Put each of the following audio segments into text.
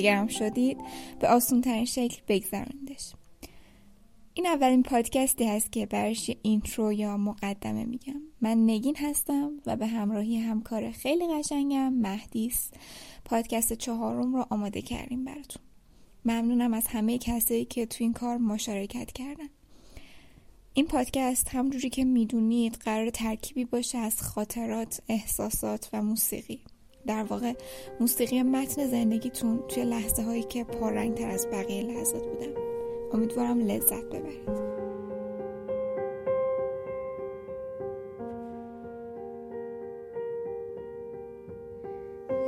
نشید یا اگر هم شدید به آسون ترین شکل بگذراندش. این اولین پادکستی هست که برش اینترو یا مقدمه میگم. من نگین هستم و به همراهی همکار خیلی قشنگم مهدیس پادکست چهارم رو آماده کردیم براتون. ممنونم از همه کسایی که تو این کار مشارکت کردن. این پادکست همجوری که می‌دونید قرار ترکیبی باشه از خاطرات، احساسات و موسیقی. در واقع موسیقی متن زندگیتون توی لحظه هایی که پررنگ تر از بقیه لحظات بودن. امیدوارم لذت ببرید.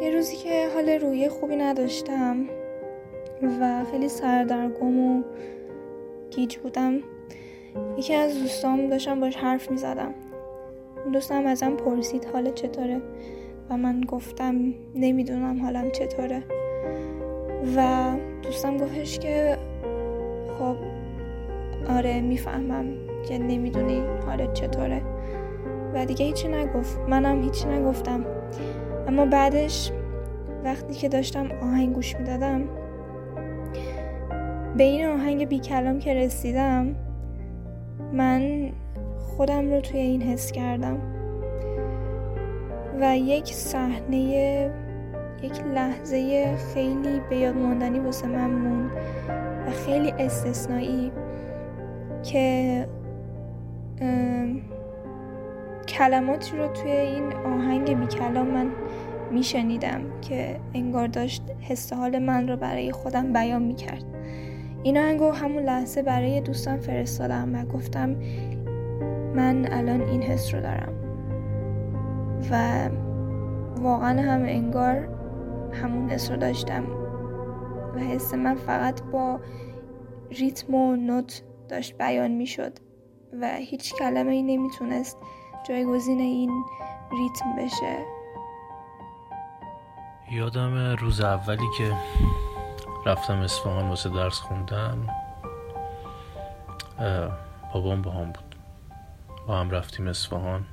یه روزی که حال روی خوبی نداشتم و خیلی سردرگم و گیج بودم یکی از دوستام داشتم باش حرف می زدم دوستم ازم پرسید حال چطوره؟ من گفتم نمی‌دونم حالم چطوره. و دوستم گفتش که خب آره می‌فهمم که نمی‌دونی حالت چطوره. و دیگه هیچی نگفت. منم هیچی نگفتم. اما بعدش وقتی که داشتم آهنگ گوش می‌دادم به این آهنگ بی کلام که رسیدم من خودم رو توی این حس کردم. و یک صحنه یک لحظه خیلی به یاد ماندنی واسه من مون و خیلی استثنایی که کلماتی رو توی این آهنگ بی کلام من میشنیدم که انگار داشت حس حال من رو برای خودم بیان می‌کرد. این آهنگو همون لحظه برای دوستم فرستادم و گفتم من الان این حس رو دارم. و واقعا هم انگار همون حس رو داشتم و حس من فقط با ریتم و نوت داشت بیان می شد و هیچ کلمه ای نمی‌تونست جایگزین این ریتم بشه. یادم روز اولی که رفتم اصفهان واسه درس خوندن بابام با هم بود. با هم رفتیم اصفهان.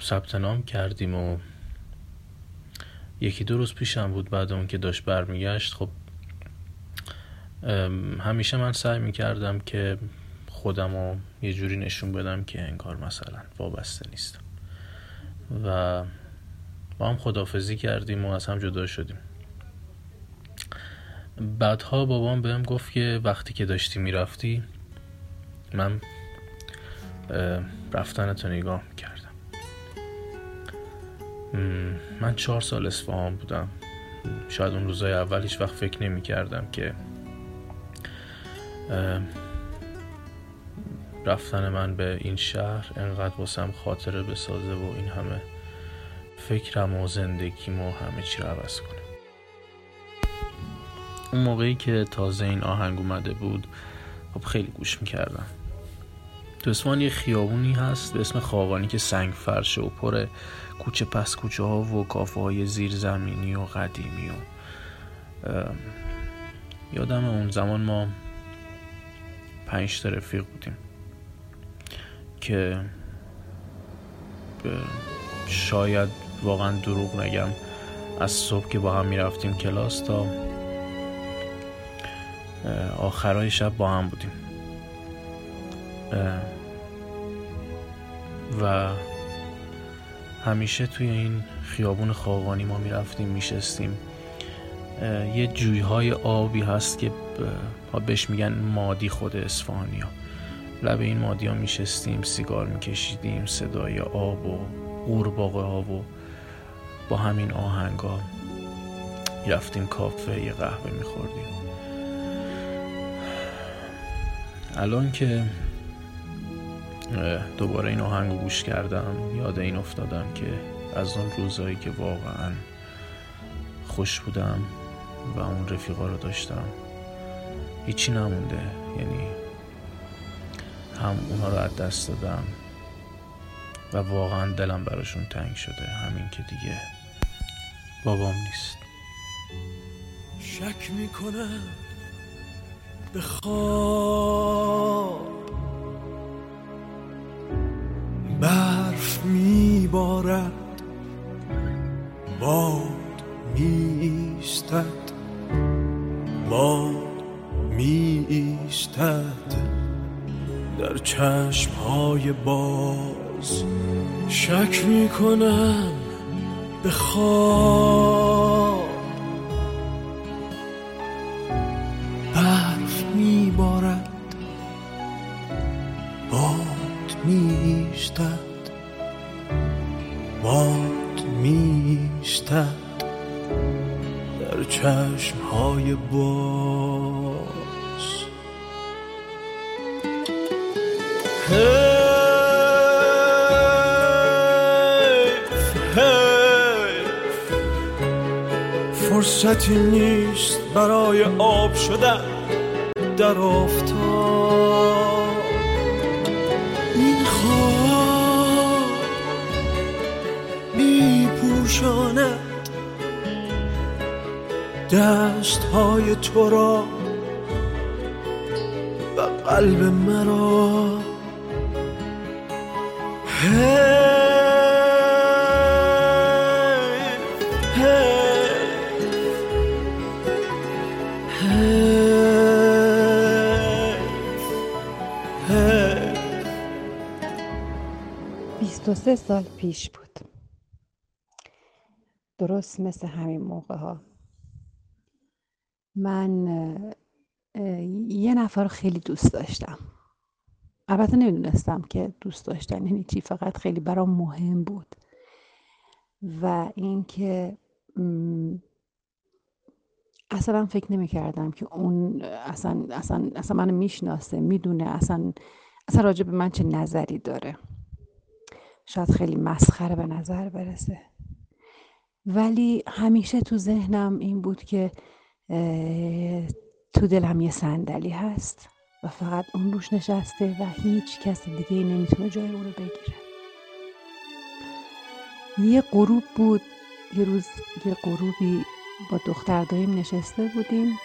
ثبت نام کردیم و یکی دو روز پیشم بود بعد اون که داشت برمیگشت. خب همیشه من سعی می‌کردم که خودم رو یه جوری نشون بدم که انگار مثلا وابسته نیستم. و با هم خدافزی کردیم و از هم جدا شدیم. بعدها بابام بهم گفت که وقتی که داشتی می‌رفتی من رفتن تو نگاه می‌کردم. من چهار سال اصفهان بودم. شاید اون روزای اول هیچ وقت فکر نمی کردم که رفتن من به این شهر انقدر واسم خاطره بسازه و این همه فکرم و زندگیم و همه چی رو عوض کنه. اون موقعی که تازه این آهنگ اومده بود خب خیلی گوش می‌کردم. تو یه خیابونی هست به اسم خاقانی که سنگ فرشه و پر کوچه پس کوچه ها و کافه های زیر زمینی و قدیمی و یادم اون زمان ما پنج تا رفیق بودیم که شاید واقعا دروغ نگم از صبح که با هم می‌رفتیم کلاس تا آخرای شب با هم بودیم. و همیشه توی این خیابون خاقانی ما می‌رفتیم میشستیم. یه جویهای آبی هست که بهش میگن مادی خود اسفانیا. لب این مادی ها میشستیم سیگار میکشیدیم صدای آب و قورباغه ها و با همین آهنگ ها می‌رفتیم کافه یه قهوه میخوردیم. الان که دوباره این آهنگ گوش کردم یاد این افتادم که از اون روزایی که واقعا خوش بودم و اون رفیقا رو داشتم هیچی نمونده. یعنی هم اونا رو از دست دادم و واقعا دلم براشون تنگ شده. همین که دیگه بابام نیست. شک می‌کنم به خواب برف میبارد باد میستد باد میستد در چشم های باز شک می‌کنم به خواب مدتی نیست برای آب شدن در آفتاب. این خواب میپوشاند دست های تو را و قلب مرا. هی! 23 سال پیش بود. درست مثل همین موقع ها من یه نفر خیلی دوست داشتم. البته نمی‌دونستم که دوست داشتن یعنی چی فقط خیلی برام مهم بود. و اینکه اصلا فکر نمی کردم که اون اصلا, اصلا, اصلا من می‌شناسه می‌دونه اصلا اصلا راجع به من چه نظری داره. شاید خیلی مسخره به نظر برسه. ولی همیشه تو ذهنم این بود که تو دلم یه صندلی هست و فقط اون روش نشسته و هیچ کس دیگه نمی‌تونه جای اون رو بگیره. یه غروب بود یه روز یه غروبی با دختر دایم نشسته بودیم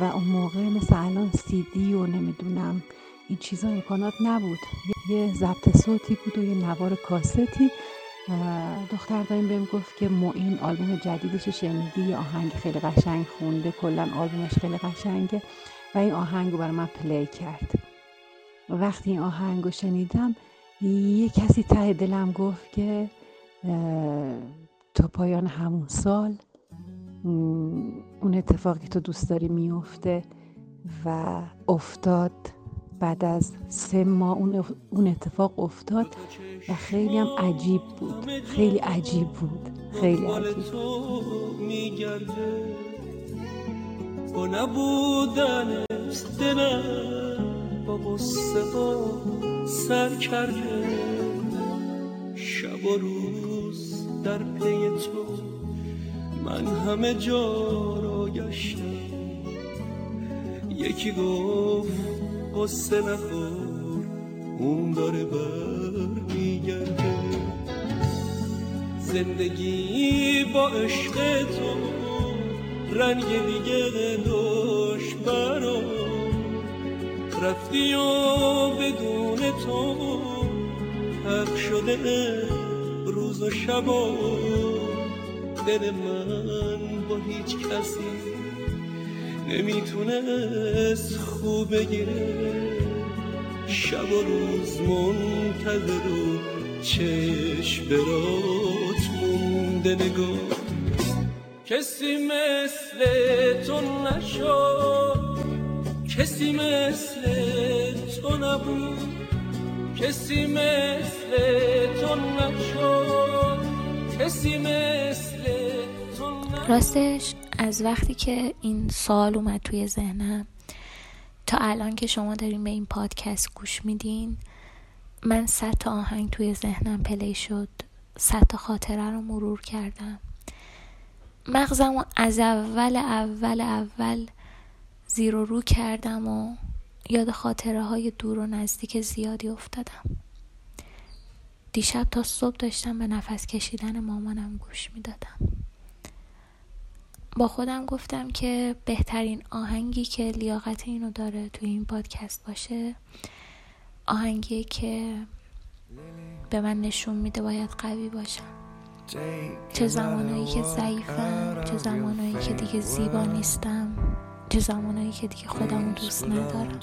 و اون موقع مثل الان سیدی و نمی‌دونم این چیزا امکانات نبود. یه ضبط صوتی بود و یه نوار کاستی. دختر دایم بهم گفت که این آلبوم جدیدش شنیدی؟ یه آهنگ خیلی قشنگ خونده. کلا آلبومش خیلی قشنگه. و این آهنگ رو برای من پلی کرد. وقتی این آهنگ رو شنیدم یه کسی ته دلم گفت که تا پایان همون سال اون اتفاقی تو دوست داری میفته و افتاد بعد از سه ماه اون اتفاق افتاد و خیلی هم عجیب بود. خیلی عجیب بود. خیلی عجیب. با نبودن دلم با غصه سر کرده. شب و روز در پی تو من همه جا را گشتم. یکی گفت قصه نخور اون داره بر میگرده زندگی با عشق تو رنگ دیگه داشت برا رفتی و بدون تو حق شده روز و شبا. دل من با هیچ کسی نمی‌تونست خوب بگیره. شب و روز منتظر و چشم برات مونده نگاه. کسی مثل تو نشد. کسی مثل تو نبود. کسی مثل تو نشد. کسی مثل تو نبود. راستش از وقتی که این سال اومد توی ذهنم تا الان که شما دارین به این پادکست گوش میدین من صد تا آهنگ توی ذهنم پلی شد صد تا خاطره رو مرور کردم. مغزم رو از اول اول اول زیر و رو کردم و یاد خاطره های دور و نزدیک زیادی افتادم. دیشب تا صبح داشتم به نفس کشیدن مامانم گوش می‌دادم. با خودم گفتم که بهترین آهنگی که لیاقت اینو داره توی این پادکست باشه آهنگی که به من نشون میده باید قوی باشم. چه زمانایی که ضعیفم چه زمانایی که دیگه زیبا نیستم. چه زمانایی که دیگه خودم دوست ندارم.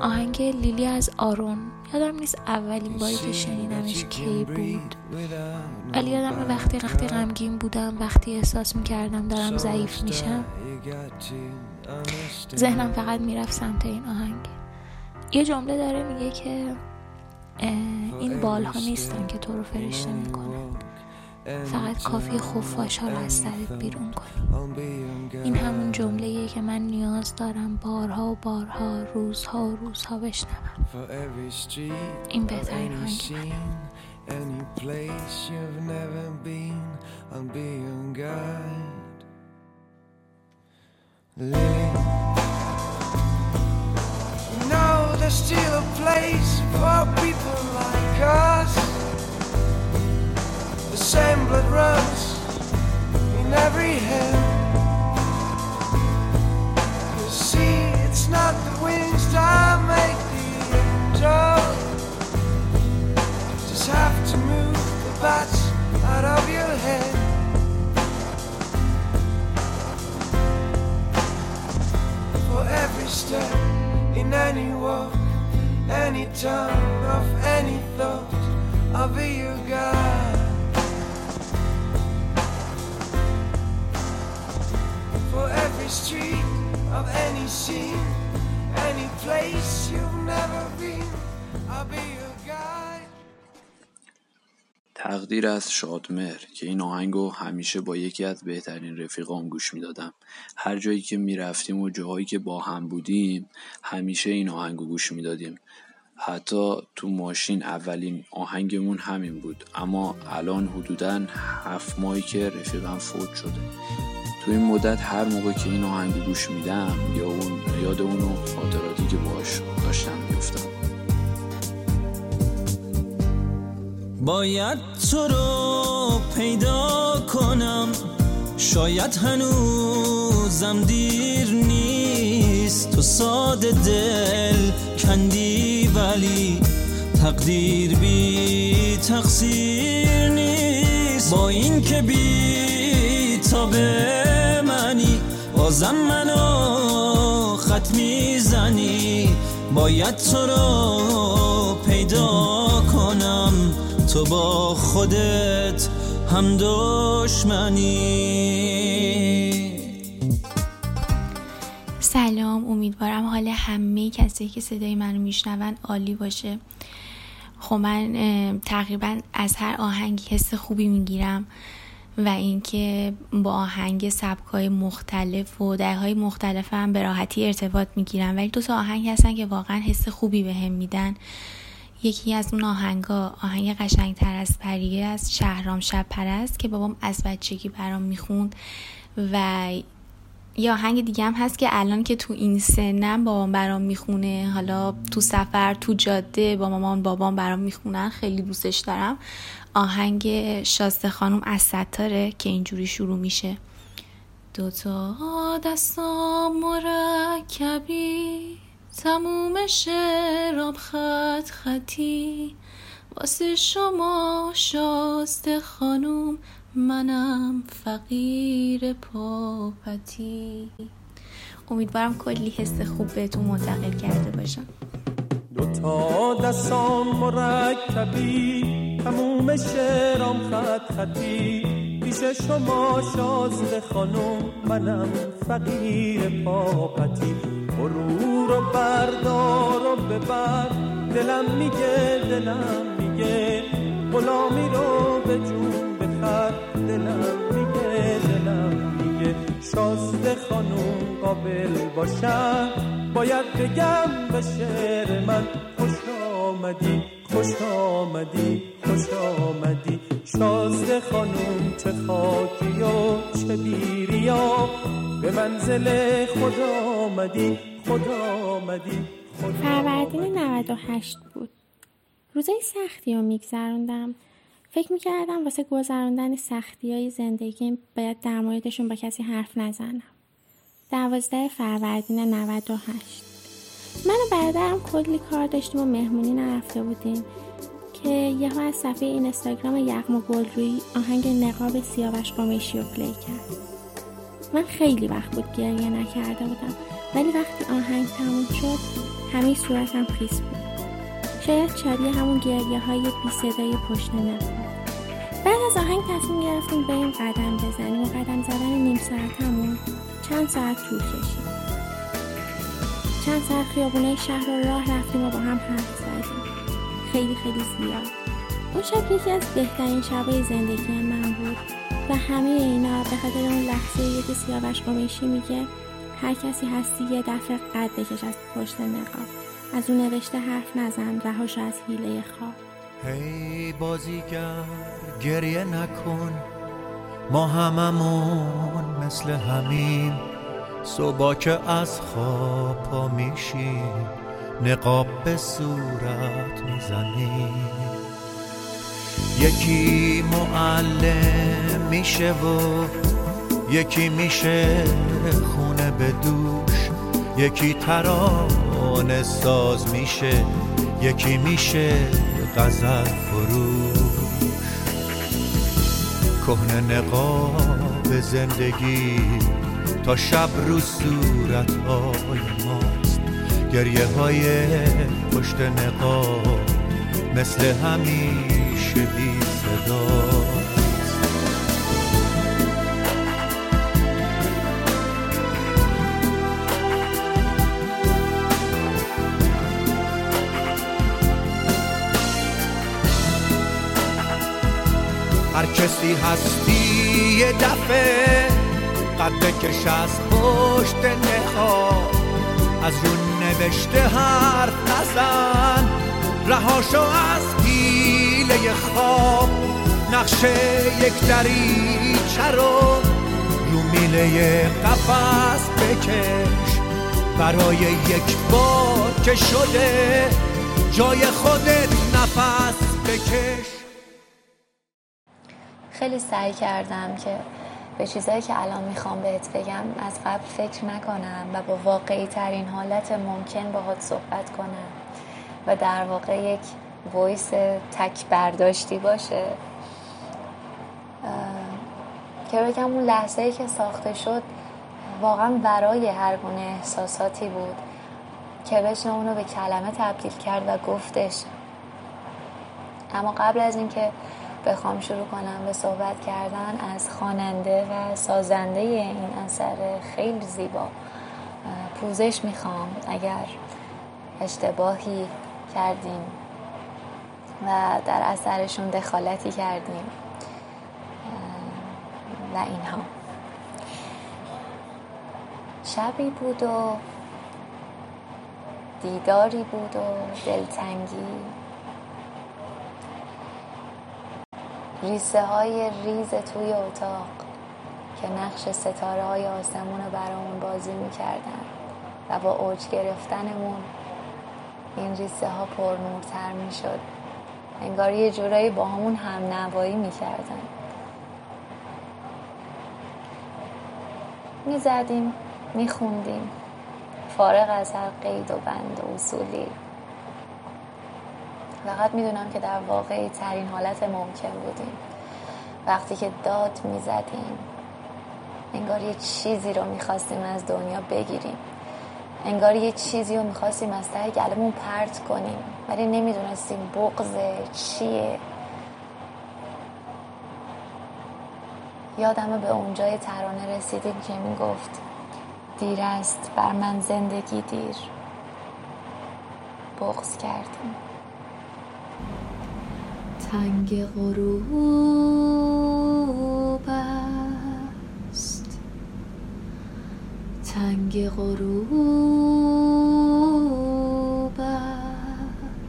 آهنگ لیلی از آرون. یادم نیست اولین باری که شنیدمش کی بود. ولی یادم وقتی وقتی غمگین بودم وقتی احساس می‌کردم دارم ضعیف میشم. ذهنم فقط می‌رفت سمت این آهنگ. یه جمله داره میگه که این بالها نیستن که تو رو فرشته می‌کنن. فقط کافی خفاش ها رو از سرت بیرون کنی این همون جمله که من نیاز دارم بارها و بارها روزها و روزها بشنوم. این بهترین آهنگ there's still a place for people like us. Same blood runs in every hand. You see, it's not the wings that make the angel. Just have to move the bats out of your head. For every step in any walk any time of any thought, I'll be your every street of any scene, any place you've never been, I'll be your guide. تقدیر از شادمهر که این آهنگو همیشه با یکی از بهترین رفیقام گوش می‌دادم. هر جایی که می‌رفتیم و جاهایی که با هم بودیم همیشه این آهنگو گوش می‌دادیم. حتی تو ماشین اولین آهنگمون همین بود اما الان حدودا هفت ماهی که رفیقم فوت شده. تو این مدت هر موقع که این آهنگ گوش میدم یا اون یاد اون خاطراتی که باش داشتم میفتم باید تو رو پیدا کنم. شاید هنوزم دیر نیست. تو ساده دل کندی ولی تقدیر بی تقصیر نیست. با این که بی تا به منی بازم منو خط می‌زنی. باید تو رو پیدا کنم. تو با خودت هم دشمنی. سلام امیدوارم حال همه کسی که صدای منو میشنون عالی باشه. خب من تقریبا از هر آهنگی حس خوبی می‌گیرم. و اینکه با آهنگ سبکای مختلف و درهای مختلف هم به راحتی ارتباط می‌گیرم ولی دو تا آهنگ هستن که واقعا حس خوبی به هم میدن. یکی از اون آهنگا آهنگ قشنگتر از پریه از شهرام شب پرست که بابام از بچگی برام می‌خوند. و یه آهنگ دیگه هم هست که الان که تو این سنم بابام برام می‌خونه. حالا تو سفر تو جاده با مامان بابام برام می‌خونن. خیلی دوستش دارم. آهنگ شاسته خانم از ستاره که اینجوری شروع میشه. دوتا دستام مرکبی تموم شعرام خط خطی. واسه شما شاسته خانوم منم فقیر پاپتی. امیدوارم کلی حس خوب بهتون منتقل کرده باشم. دوتا دستام مرکبی تموم شعرام خط خطی پیش شما شازده خانم منم فقیر پاپتی. برو رو بردار و ببر دلم میگه دلم میگه غلامی رو به جون بخر. شازده خانم قابل باشم. باید بگم به شعر من خوش آمدی خوش آمدی خوش آمدی. شازده خانم چه خاکی و چه بیریا به منزل خدا آمدی خدا آمدی فروردین 98 بود. روزای سختی رو میگذروندم. فکر می‌کردم واسه گذراندن سختی های زندگی باید در موردشون با کسی حرف نزنم. دوازده فروردین 98 من و برادرم کلی کار داشتیم و مهمونی نرفته بودیم که یه از صفحه این استاگرام یغم و گلروی آهنگ نقاب سیاوش قمیشی رو پلی کرد. من خیلی وقت بود گریه نکرده بودم ولی وقتی آهنگ تموم شد همه صورتم خیس بود. شاید شبیه همون گریه های بی صدای پشت نقاب بعد از آهنگ تصمیم گرفتیم بریم قدم بزنیم. و قدم زدن نیم ساعتمون چند ساعت طول کشید. چند ساعت خیابونه شهر رو راه رفتیم و با هم حرف زدیم. خیلی خیلی زیاد. اون شب یکی از بهترین شبای زندگی من بود. و همه اینا به خاطر اون لحظه یکی سیاوش قمیشی میگه هر کسی هستی یه دفعه قد بکش از پشت نقاب. از اون نوشته حرف نزن رهاش از حیله خواب. هی بازیگر گریه نکن ما هممون مثل همین. صبح که از خواب پا میشیم نقاب به صورت می‌زنیم. یکی معلم میشه و یکی میشه خونه به دوش. یکی ترانه ساز میشه یکی میشه غزل فروش. کهنه نقاب زندگی تا شب رو صورت های ماست. گریه های پشت نقاب مثل همیشه بی صدا. هر کسی هستی یه دفعه قد بکش از پشت نخواه از اون نوشته حرف نزن رهاشو از گیله خواب. نقشه یک دریچه رو رو میله قفص بکش. برای یک بار که شده جای خودت نفس بکش. خیلی سعی کردم که به چیزایی که الان می‌خوام بهت بگم از قبل فکر نکنم و با واقعی ترین حالت ممکن باهات صحبت کنم و در واقع یک ویس تک برداشتی باشه. که بگم اون لحظه ای که ساخته شد واقعا برای هر گونه احساساتی بود که بشه اونو به کلمه تبدیل کرد و گفتش. اما قبل از اینکه بخوام شروع کنم به صحبت کردن از خواننده و سازنده این اثر خیلی زیبا. پوزش می‌خوام اگر اشتباهی کردیم و در اثرشون دخالتی کردیم. و اینها. شبی بود و دیداری بود و دلتنگی. ریسه های ریز توی اتاق که نقش ستاره های آسمون رو برامون بازی می‌کردن و با اوج گرفتنمون این ریسه ها پر نورتر می‌شد. انگار یه جورایی با همون هم نوایی می‌کردن. می‌زدیم میخوندیم. فارغ از هر قید و بند و اصولی. فقط می‌دونم که در واقعی ترین حالت ممکن بودیم. وقتی که داد می‌زدیم انگار یه چیزی رو می‌خواستیم از دنیا بگیریم. انگار یه چیزی رو می‌خواستیم از ته گلمون پرت کنیم. ولی نمی‌دونستیم بغزه چیه. یادم به اونجای ترانه رسیدیم که می‌گفت دیر است بر من زندگی دیر. بغز کردیم. تنگ غروب است. تنگ غروب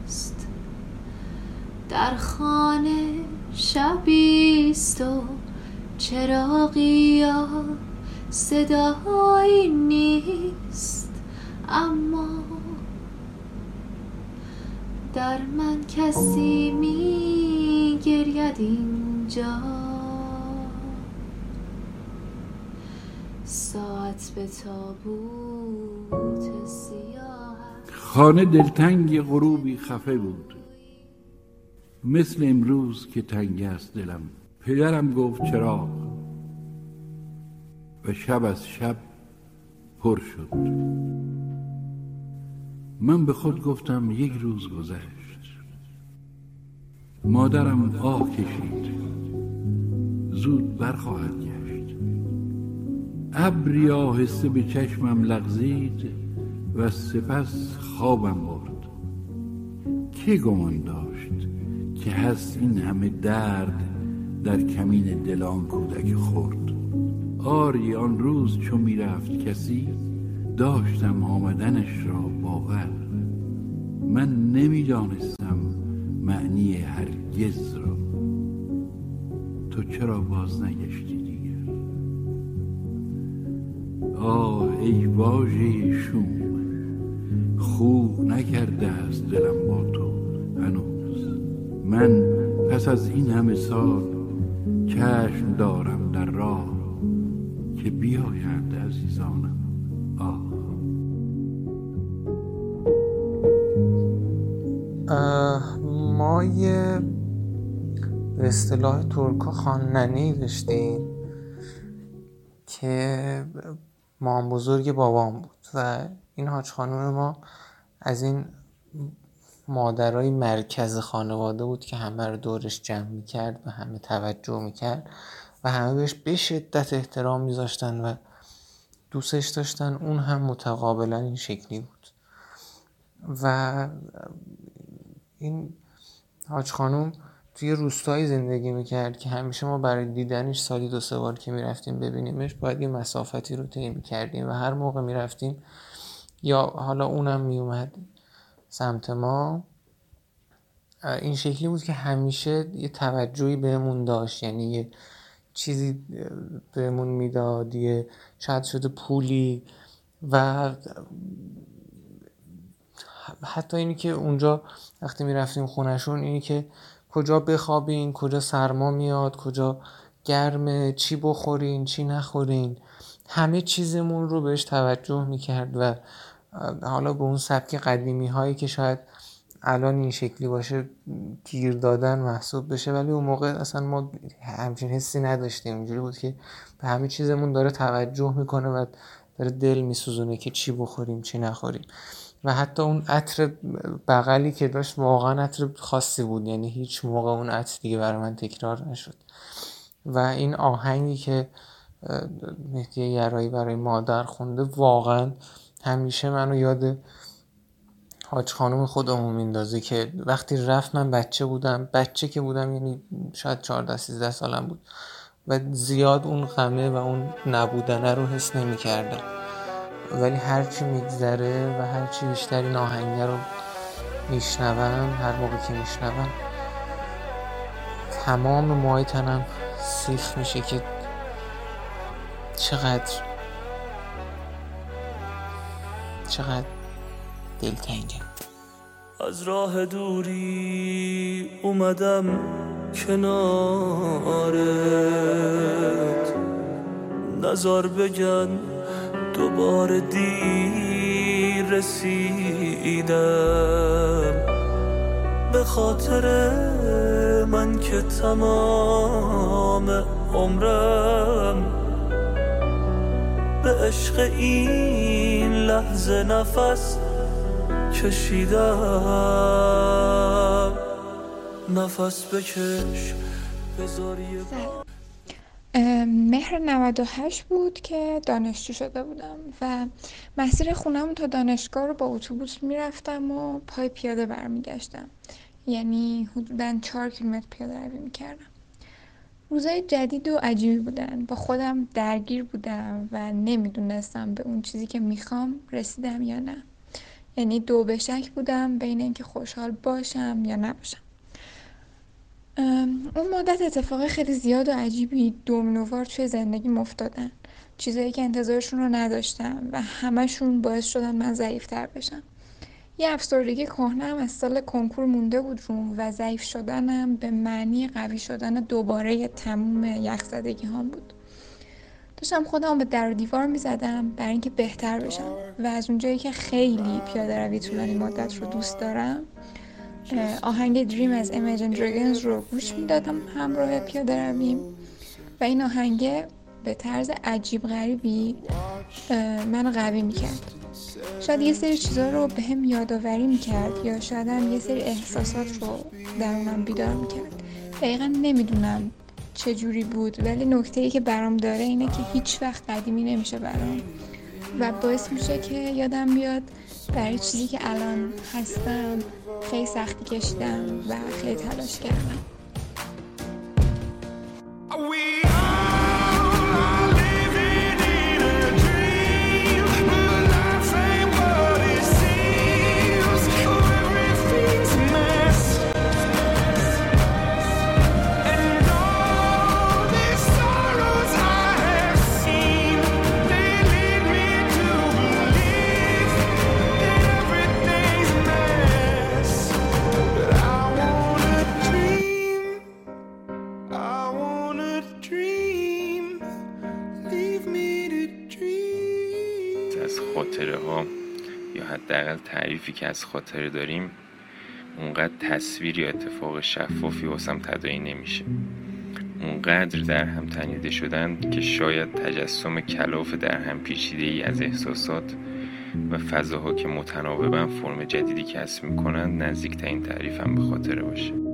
است. در خانه شبیست و چراغی صدایی نیست. اما در من کسی می گرید اینجا. ساعت به تابوت سیاه خانه دلتنگ غروبی خفه بود. مثل امروز که تنگ است دلم. پدرم گفت چرا و شب از شب پر شد. من به خود گفتم یک روز گذشت مادرم آه کشید. زود برخواهد گشت. ابری آهسته به چشمم لغزید و سپس خوابم برد. کی گمان داشت که هست این همه درد در کمین دلان کودک خورد آری آن روز چو می‌رفت کسی داشتم آمدنش را باور. من نمی‌دانستم معنی هرگز را تو چرا باز نگشتی دیگر آه ای واژه شوم خوب نکرده است دلم با تو هنوز. من پس از این همه سال چشم دارم در راه که بیایند عزیزانم. آه. ما یه به اصطلاح ترکا خواندنی داشتیم که مام بزرگ بابام بود و این حاج خانم ما از این مادرای مرکز خانواده بود که همه رو دورش جمع می‌کرد و همه توجه می‌کرد و همه بهش به شدت احترام میذاشتن و دوستش داشتن. اون هم متقابلا این شکلی بود. و این حاج خانم توی روستایی زندگی می‌کرد که همیشه ما برای دیدنش سالی دو سه بار که می‌رفتیم ببینیمش باید یه مسافتی رو طی می‌کردیم و هر موقع می‌رفتیم یا حالا اونم میومد سمت ما این شکلی بود که همیشه یه توجهی بهمون داشت یعنی یه چیزی بهمون می‌داد یه شاید شده پولی و حتی اینی که اونجا وقتی می‌رفتیم خونشون اینی که کجا بخوابین کجا سرما میاد کجا گرمه چی بخورین چی نخورین. همه چیزمون رو بهش توجه می‌کرد و حالا به اون سبک قدیمی هایی که شاید الان این شکلی باشه گیر دادن محسوب بشه ولی اون موقع اصلا ما همچین حسی نداشتیم. اینجوری بود که به همه چیزمون داره توجه می‌کنه و داره دل میسوزونه که چی بخوریم چی نخوریم. و حتی اون عطر بغلی که داشت واقعا عطر خاصی بود. یعنی هیچ موقع اون عطر دیگه برای من تکرار نشد. و این آهنگی که مهدی یرایی برای مادر خونده واقعا همیشه منو یاد حاج خانم خودمون میندازه که وقتی رفت من بچه بودم. بچه که بودم یعنی شاید 14 13 سالم بود. و زیاد اون غمه و اون نبودنه رو حس نمی کردم ولی هرچی میگذره و هرچی بیشتر این آهنگه رو میشنوم هر موقع که میشنوم تمام موهای تنم سیخ میشه که چقدر چقدر دلتنگم از راه دوری اومدم کنارت. نظر بگن دوباره دیر رسیدم. به خاطر من که تمام عمرم به عشق این لحظه نفس کشیدم. نفس بکش مهر 98 بود که دانشجو شده بودم و مسیر خونم تا دانشگاه رو با اتوبوس می‌رفتم و پای پیاده برمیگشتم. یعنی حدودا چهار کیلومتر پیاده روی می‌کردم. روزای جدید و عجیبی بودن. با خودم درگیر بودم و نمی‌دونستم به اون چیزی که می‌خوام رسیدم یا نه. یعنی دو به شک بودم بین اینکه خوشحال باشم یا نباشم. اون مدت اتفاق خیلی زیاد و عجیبی دومینووار توی زندگی افتادن. چیزایی که انتظارشون رو نداشتم و همشون باعث شدن من ضعیفتر بشم. یه افسردگی کهنم از سال کنکور مونده بود روم و ضعیف شدنم به معنی قوی شدن دوباره تموم یخزدگی هم بود. داشتم خودم به در و دیوار می زدم برای اینکه بهتر بشم و از اونجایی که خیلی پیاده روی طولانی مدت رو دوست دارم آهنگ دریم از Imagine Dragons رو گوش می‌دادم همراه پیاده رویم. و این آهنگ به طرز عجیب غریبی منو قوی می‌کرد. شاید یه سری چیزا رو به هم یادآوری می‌کرد یا شاید هم یه سری احساسات رو درونم بیدار می‌کرد. دقیقا نمی‌دونم چه جوری بود ولی نکته ای که برام داره اینه که هیچ وقت قدیمی نمیشه برام. و باعث میشه که یادم بیاد برای چیزی که الان هستم خیلی سختی کشیدم و خیلی تلاش کردم. حداقل تعریفی که از خاطره داریم اونقدر تصویر یا اتفاق شفافی واسم تدایی نمیشه. اونقدر در هم تنیده شدن که شاید تجسم کلاف در هم پیچیده ای از احساسات و فضاها که متناوبا فرم جدیدی کسب می‌کنند نزدیکترین تعریفم به خاطره باشه.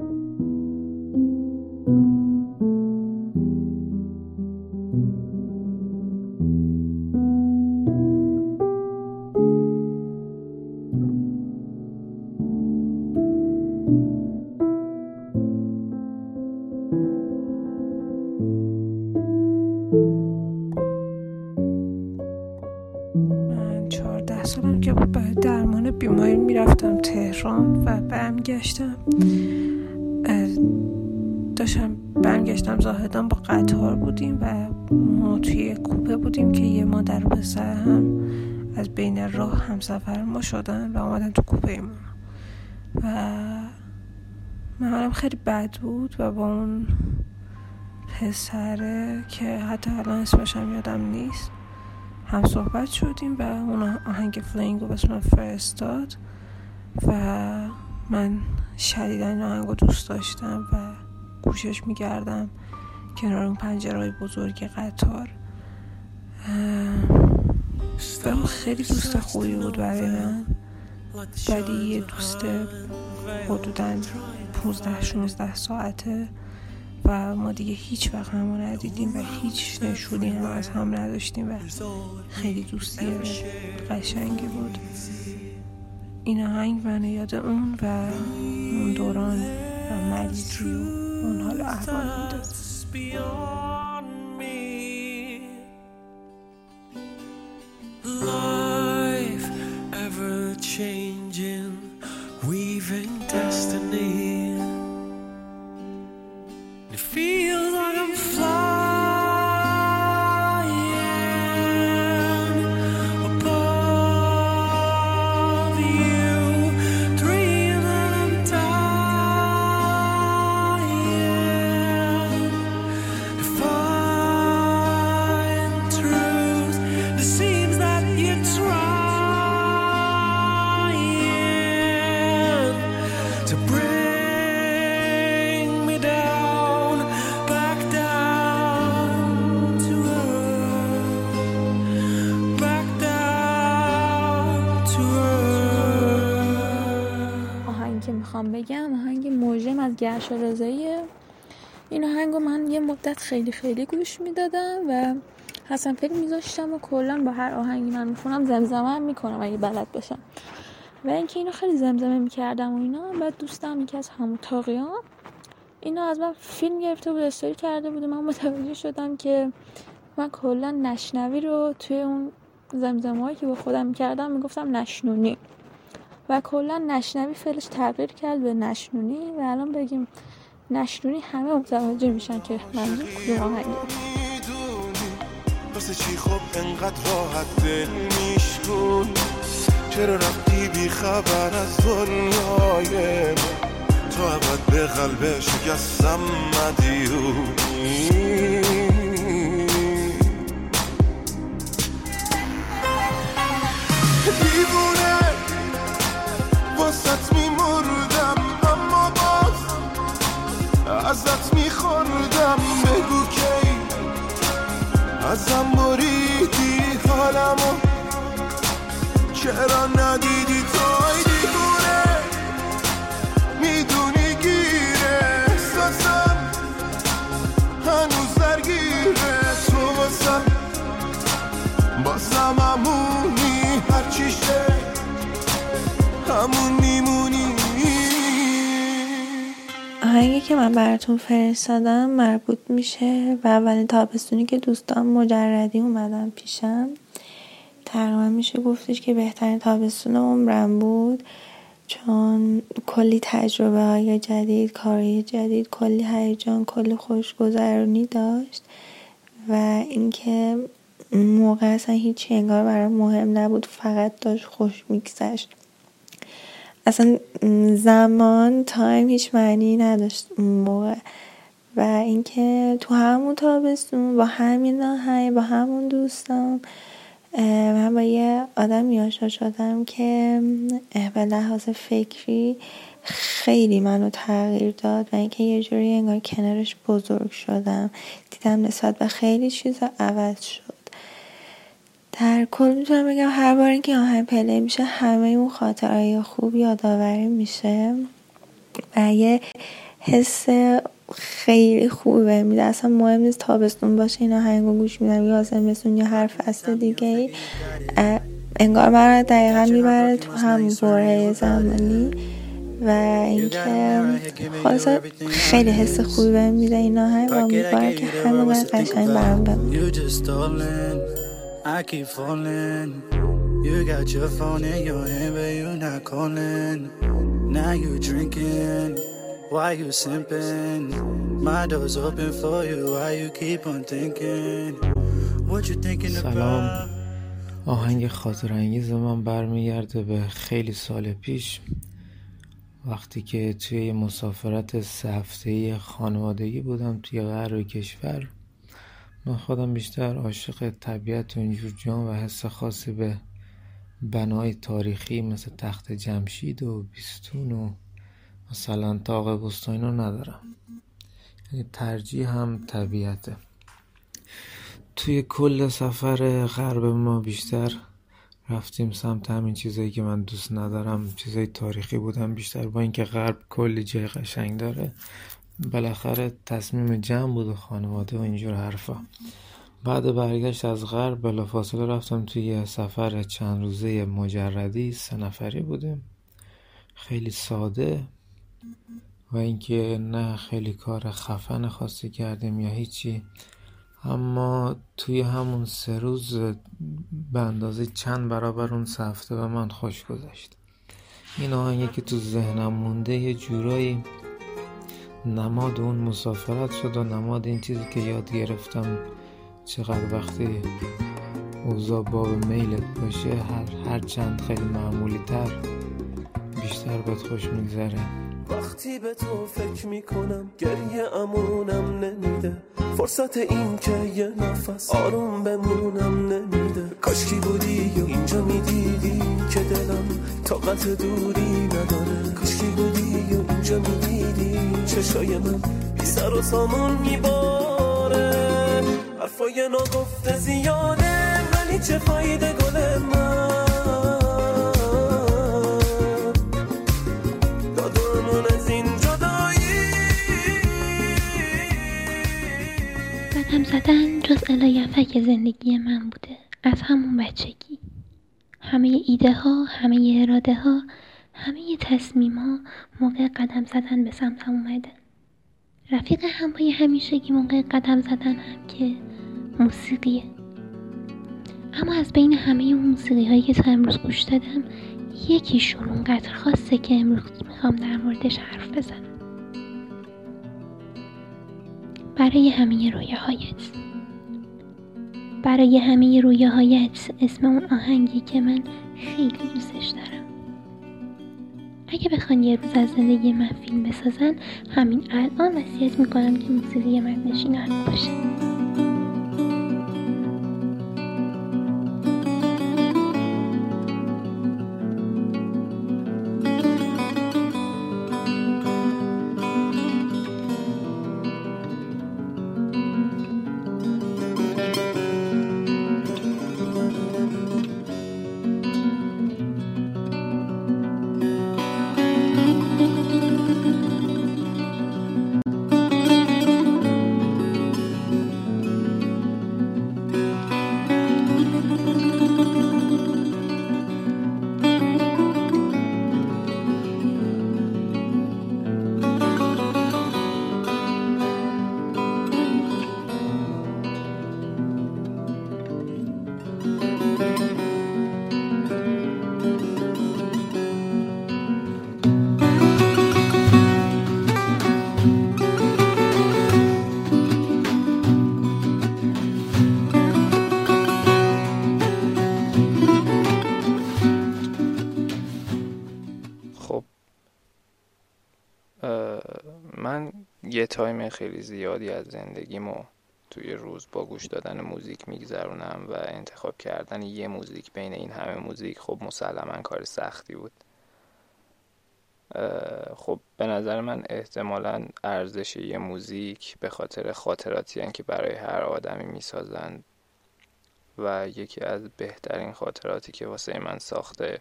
برمیگشتم. داشتم برمیگشتم زاهدان با قطار بودیم و ما توی کوپه بودیم که یه مادر و پسر هم از بین راه همسفر ما شدن و آمدن تو کوپه ما. و من خیلی بد بود و با اون پسره که حتی الان اسمش هم یادم نیست هم صحبت شدیم و اون آهنگ فلینگ رو بس فرستاد و من شدیدا این آهنگ رو دوست داشتم و گوشش میگردم کنار اون پنجره بزرگ قطار. و خیلی دوست خوبی بود برای من. ولی یه دوست حدودا 15 16 ساعته و ما دیگه هیچ وقت همو ندیدیم و هیچ نشونی هم از هم نداشتیم و خیلی دوستی قشنگی بود. این آهنگ من یاد اون و اون دوران و مریضی و اون حال احوال Life گرش رضاییه این آهنگ من یه مدت خیلی خیلی گوش می‌دادم و حسن فکر میذاشتم و کلا با هر آهنگی من می‌خونم زمزمه هم می‌کنم اگه بلد باشم. و اینکه اینو خیلی زمزمه می‌کردم و اینا بعد دوستم یکی از همون تاقیان اینو از من فیلم گرفته بود استوری کرده بود و من متوجه شدم که من کلا نشنوی رو توی اون زمزمه که با خودم می‌کردم می‌گفتم نشنونی. و کلا نشنوی فعلش تغییر کرد به نشنونی و الان بگیم نشنونی همه متوجه میشن که منظور کدوم آهنگه واسه چی خب انقدر راحت دل میشکون چرا رفتی بی خبر از دنیای تو عبد به قلب شکستم مدیونی. ازت میخوردم بگو کی؟ ازم بریدی حالمو چرا ندیدی تو آهنگی که من براتون فرستادم مربوط میشه به اولین تابستونی که دوستان مجردی اومدن پیشم. تقریبا میشه گفتش که بهترین تابستون عمرم بود چون کلی تجربه های جدید کاری جدید کلی هیجان کلی خوشگذرونی داشت و اینکه موقع اصلا هیچی انگار برام مهم نبود فقط داشت خوش میگذشت. اصلا زمان تایم هیچ معنی نداشت اون موقع. و اینکه تو همون تابستون با همین آهنگ با همون دوستام من با یه آدمی آشنا شدم که به لحاظ فکری خیلی منو تغییر داد و اینکه یه جوری انگار کنارش بزرگ شدم. دیدم نسبت به خیلی چیزا عوض شد. در کل می‌تونم بگم هر بار که آهنگ پلی میشه همه اون خاطرهای خوب یادآوری میشه و یه حس خیلی خوبی بهم میده اصلا مهم نیست تابستون باشه این آهنگو گوش میدم یا زمستون یا هر فصل دیگه ای انگار من دقیقا می‌بره تو همون بره زمانی. و اینکه خلاصه خیلی حس خوبی بهم میده این آهنگ و امیدوارم که همه قشنگ برام بمونه. I keep falling. You got your phone in your hand, but you're not calling. Now you drinking. Why you simping? My door's open for you. Why you keep on thinking? What you thinking سلام آهنگ خاطر انگیز من برمیگرده به خیلی سال پیش وقتی که توی مسافرت سه هفته خانوادگی بودم توی غرب کشور من خودم بیشتر عاشق طبیعت و اینجور جان و حس خاصی به بنای تاریخی مثل تخت جمشید و بیستون و مثلا تاق بستانی رو ندارم. یعنی ترجیح هم طبیعته. توی کل سفر غرب ما بیشتر رفتیم سمت همین چیزایی که من دوست ندارم. چیزای تاریخی بودم بیشتر با اینکه غرب کلی جای قشنگ داره. بالاخره تصمیم جمع بود و خانواده و اینجور حرفا. بعد برگشت از غرب بلافاصله رفتم توی یه سفر چند روزه مجردی سه نفری بودیم. خیلی ساده و اینکه نه خیلی کار خفن خاصی کردیم یا هیچی. اما توی همون سه روز به اندازه چند برابر اون سه هفته به من خوش گذشت. این آهنگی که تو ذهنم مونده یه جورایی نماد اون مسافرت شد و نماد این چیزی که یاد گرفتم. چقدر وقتی اوضاع باب میلت باشه هر, هر چند خیلی معمولی تر بیشتر بهت خوش میگذره. وقتی به تو فکر می‌کنم گریه امونم نمیده. فرصت این که یه نفس آروم بمونم نمیده. کاشکی بودی و اینجا می‌دیدی که دلم طاقت دوری نداره. کاشکی بودی و اینجا می‌دیدی چشای من بی سر و سامون میباره. حرفای ناگفته زیاده ولی چه فایده گل من؟ دادمون از این جدایی. زدن جز الایفک زندگی من بوده. از همون بچگی. همه ایده ها همه اراده ها همه تصمیم ها موقع قدم زدن به سمتم اومده. رفیق همای همیشگی موقع قدم زدن هم که موسیقیه. اما از بین همه اون موسیقی هایی که تا امروز گوش دادم یکیشون اونقدر خاصه که امروز می‌خوام در موردش حرف بزنم. برای همه رویاهایت. برای همه رویاهایت اسم اون آهنگی که من خیلی دوستش دارم. اگه بخوان یه روز از زندگی من فیلم بسازن همین الان وصیت می‌کنم که موسیقی من نشینان باشه. تایم خیلی زیادی از زندگیمو توی روز با گوش دادن موزیک میگذرونم و انتخاب کردن یه موزیک بین این همه موزیک خب مسلما کار سختی بود. خب به نظر من احتمالا ارزش یه موزیک به خاطر خاطراتی که برای هر آدمی می‌سازند و یکی از بهترین خاطراتی که واسه من ساخته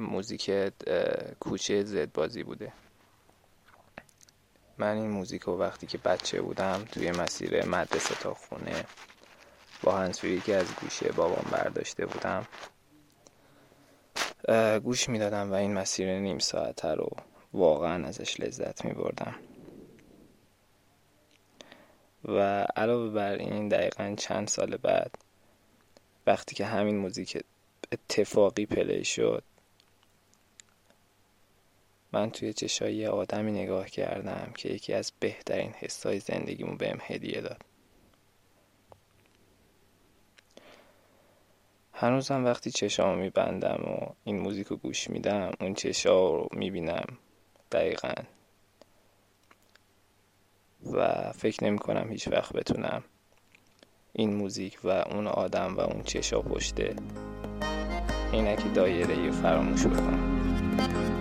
موزیک کوچه زد بازی بوده. من این موزیک رو وقتی که بچه بودم توی مسیر مدرسه تا خونه با هنسفری که از گوشه بابام برداشته بودم گوش می‌دادم و این مسیر نیم ساعته رو واقعا ازش لذت می بردم و علاوه بر این دقیقا چند سال بعد وقتی که همین موزیک اتفاقی پلی شد من توی چشای یه آدمی نگاه کردم که یکی از بهترین حسای زندگیمو بهم هدیه داد. هنوزم وقتی چشامو میبندم و این موزیک رو گوش میدم اون چشا رو می‌بینم دقیقا. و فکر نمی کنم هیچ وقت بتونم این موزیک و اون آدم و اون چشا پشته اینکی دایره فراموش بکنم.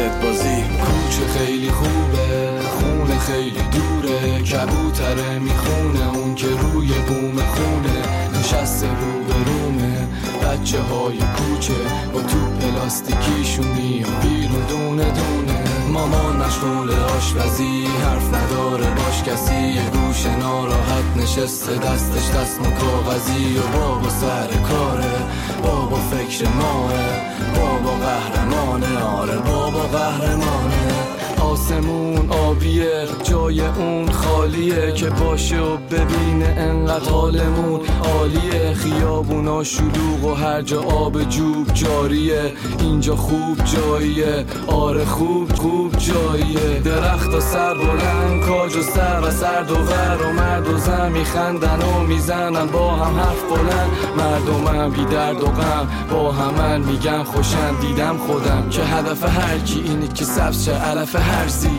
زد بازی. کوچه خیلی خوبه خونه خیلی دوره. کبوتره می‌خونه اون که روی بوم خونه. نشسته رو به رومه بچه های کوچه. با تو پلاستیکیشون میان بیرون دونه دونه. مامان مشغول آشپزی حرف نداره باش کسی. یه گوش ناراحت نشسته دستش دست کاغذی. و بابا سر کاره بابا فکر ماه بابا قهرمانه. آره بابا آسمون آبیه جای اون خالیه که باشه و ببینه انقدر حالمون عالیه. خیابونا شلوغ و هر جا آب جوب جاریه. اینجا خوب جاییه. آره خوب خوب جاییه. درخت و سر بلند کاج و سر و سرد و ور و مرد و زن میخندن و می‌زنن. با هم حرف بلند مردمم بی درد و غم. با همن میگن خوشن دیدم خودم. که هدف هر کی اینه که سبز چه علف هرزی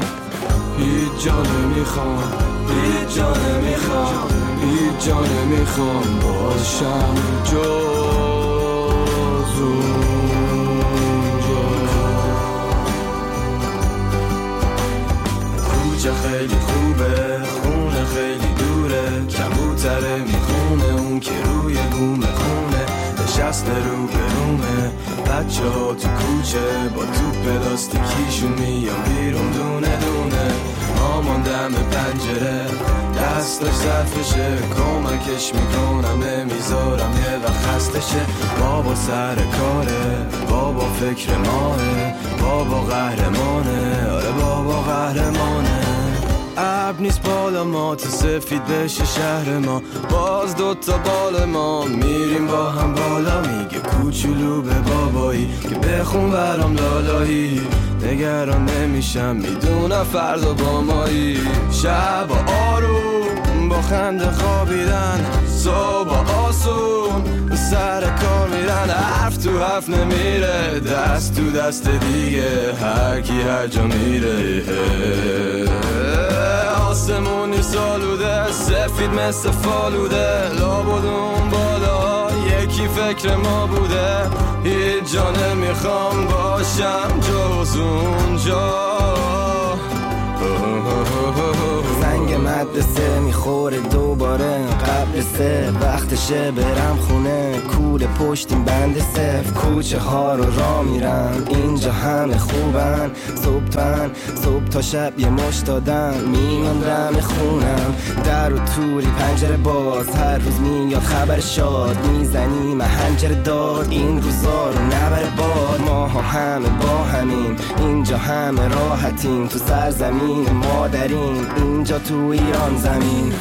هیچ جا نمی‌خوام هیچ جا نمی‌خوام هیچ جا نمی‌خوام باشم جز کوچه خیلی خوبه خونه خیلی دوره کبوتره می‌خونه اون که روی بوم خونه نشسته رو به رومه. بچه ها تو کوچه با تو پلاستیکیشون میان بیرون دونه دونه. مامان دم پنجره. دستش ظرفشه. کمکش می‌کنم نمی‌ذارم. یه وقت خستشه. بابا سر کاره. بابا فکر ماه بابا قهرمانه. آره بابا قهرمانه. نیست بالا ما تو سفید بشه شهر ما. باز دوتا بال ما میریم با هم بالا. میگه کوچولو به بابایی که بخون برام لالایی. نگران نمیشم می‌دونم فردا با مایی. شب آروم با خنده خوابیدن. صبح آسون سر کار میرن. حرف تو حرف نمیره دست تو دست دیگه. هر کی هر جا میره. آسمونی سالوده سفید مثل فالوده. لابدون بالا یکی فکر ما بوده. هیچ جا نمی‌خوام باشم جز اونجا. مدرسه می‌خوره دوباره قبل سه وقتشه برم خونه کول پشتیم بند صف کوچه ها رو را میرم اینجا همه خوبن. صبح تن صبح تا شب یه مش دادن. میان دم خونم در و توری پنجره باز. هر روز میاد خبر شاد. می‌زنی محنجره داد. این روزا رو نبر باد. ماها همه با همین اینجا همه راحتیم. تو سرزمین مادرین اینجا تو ایران زمین.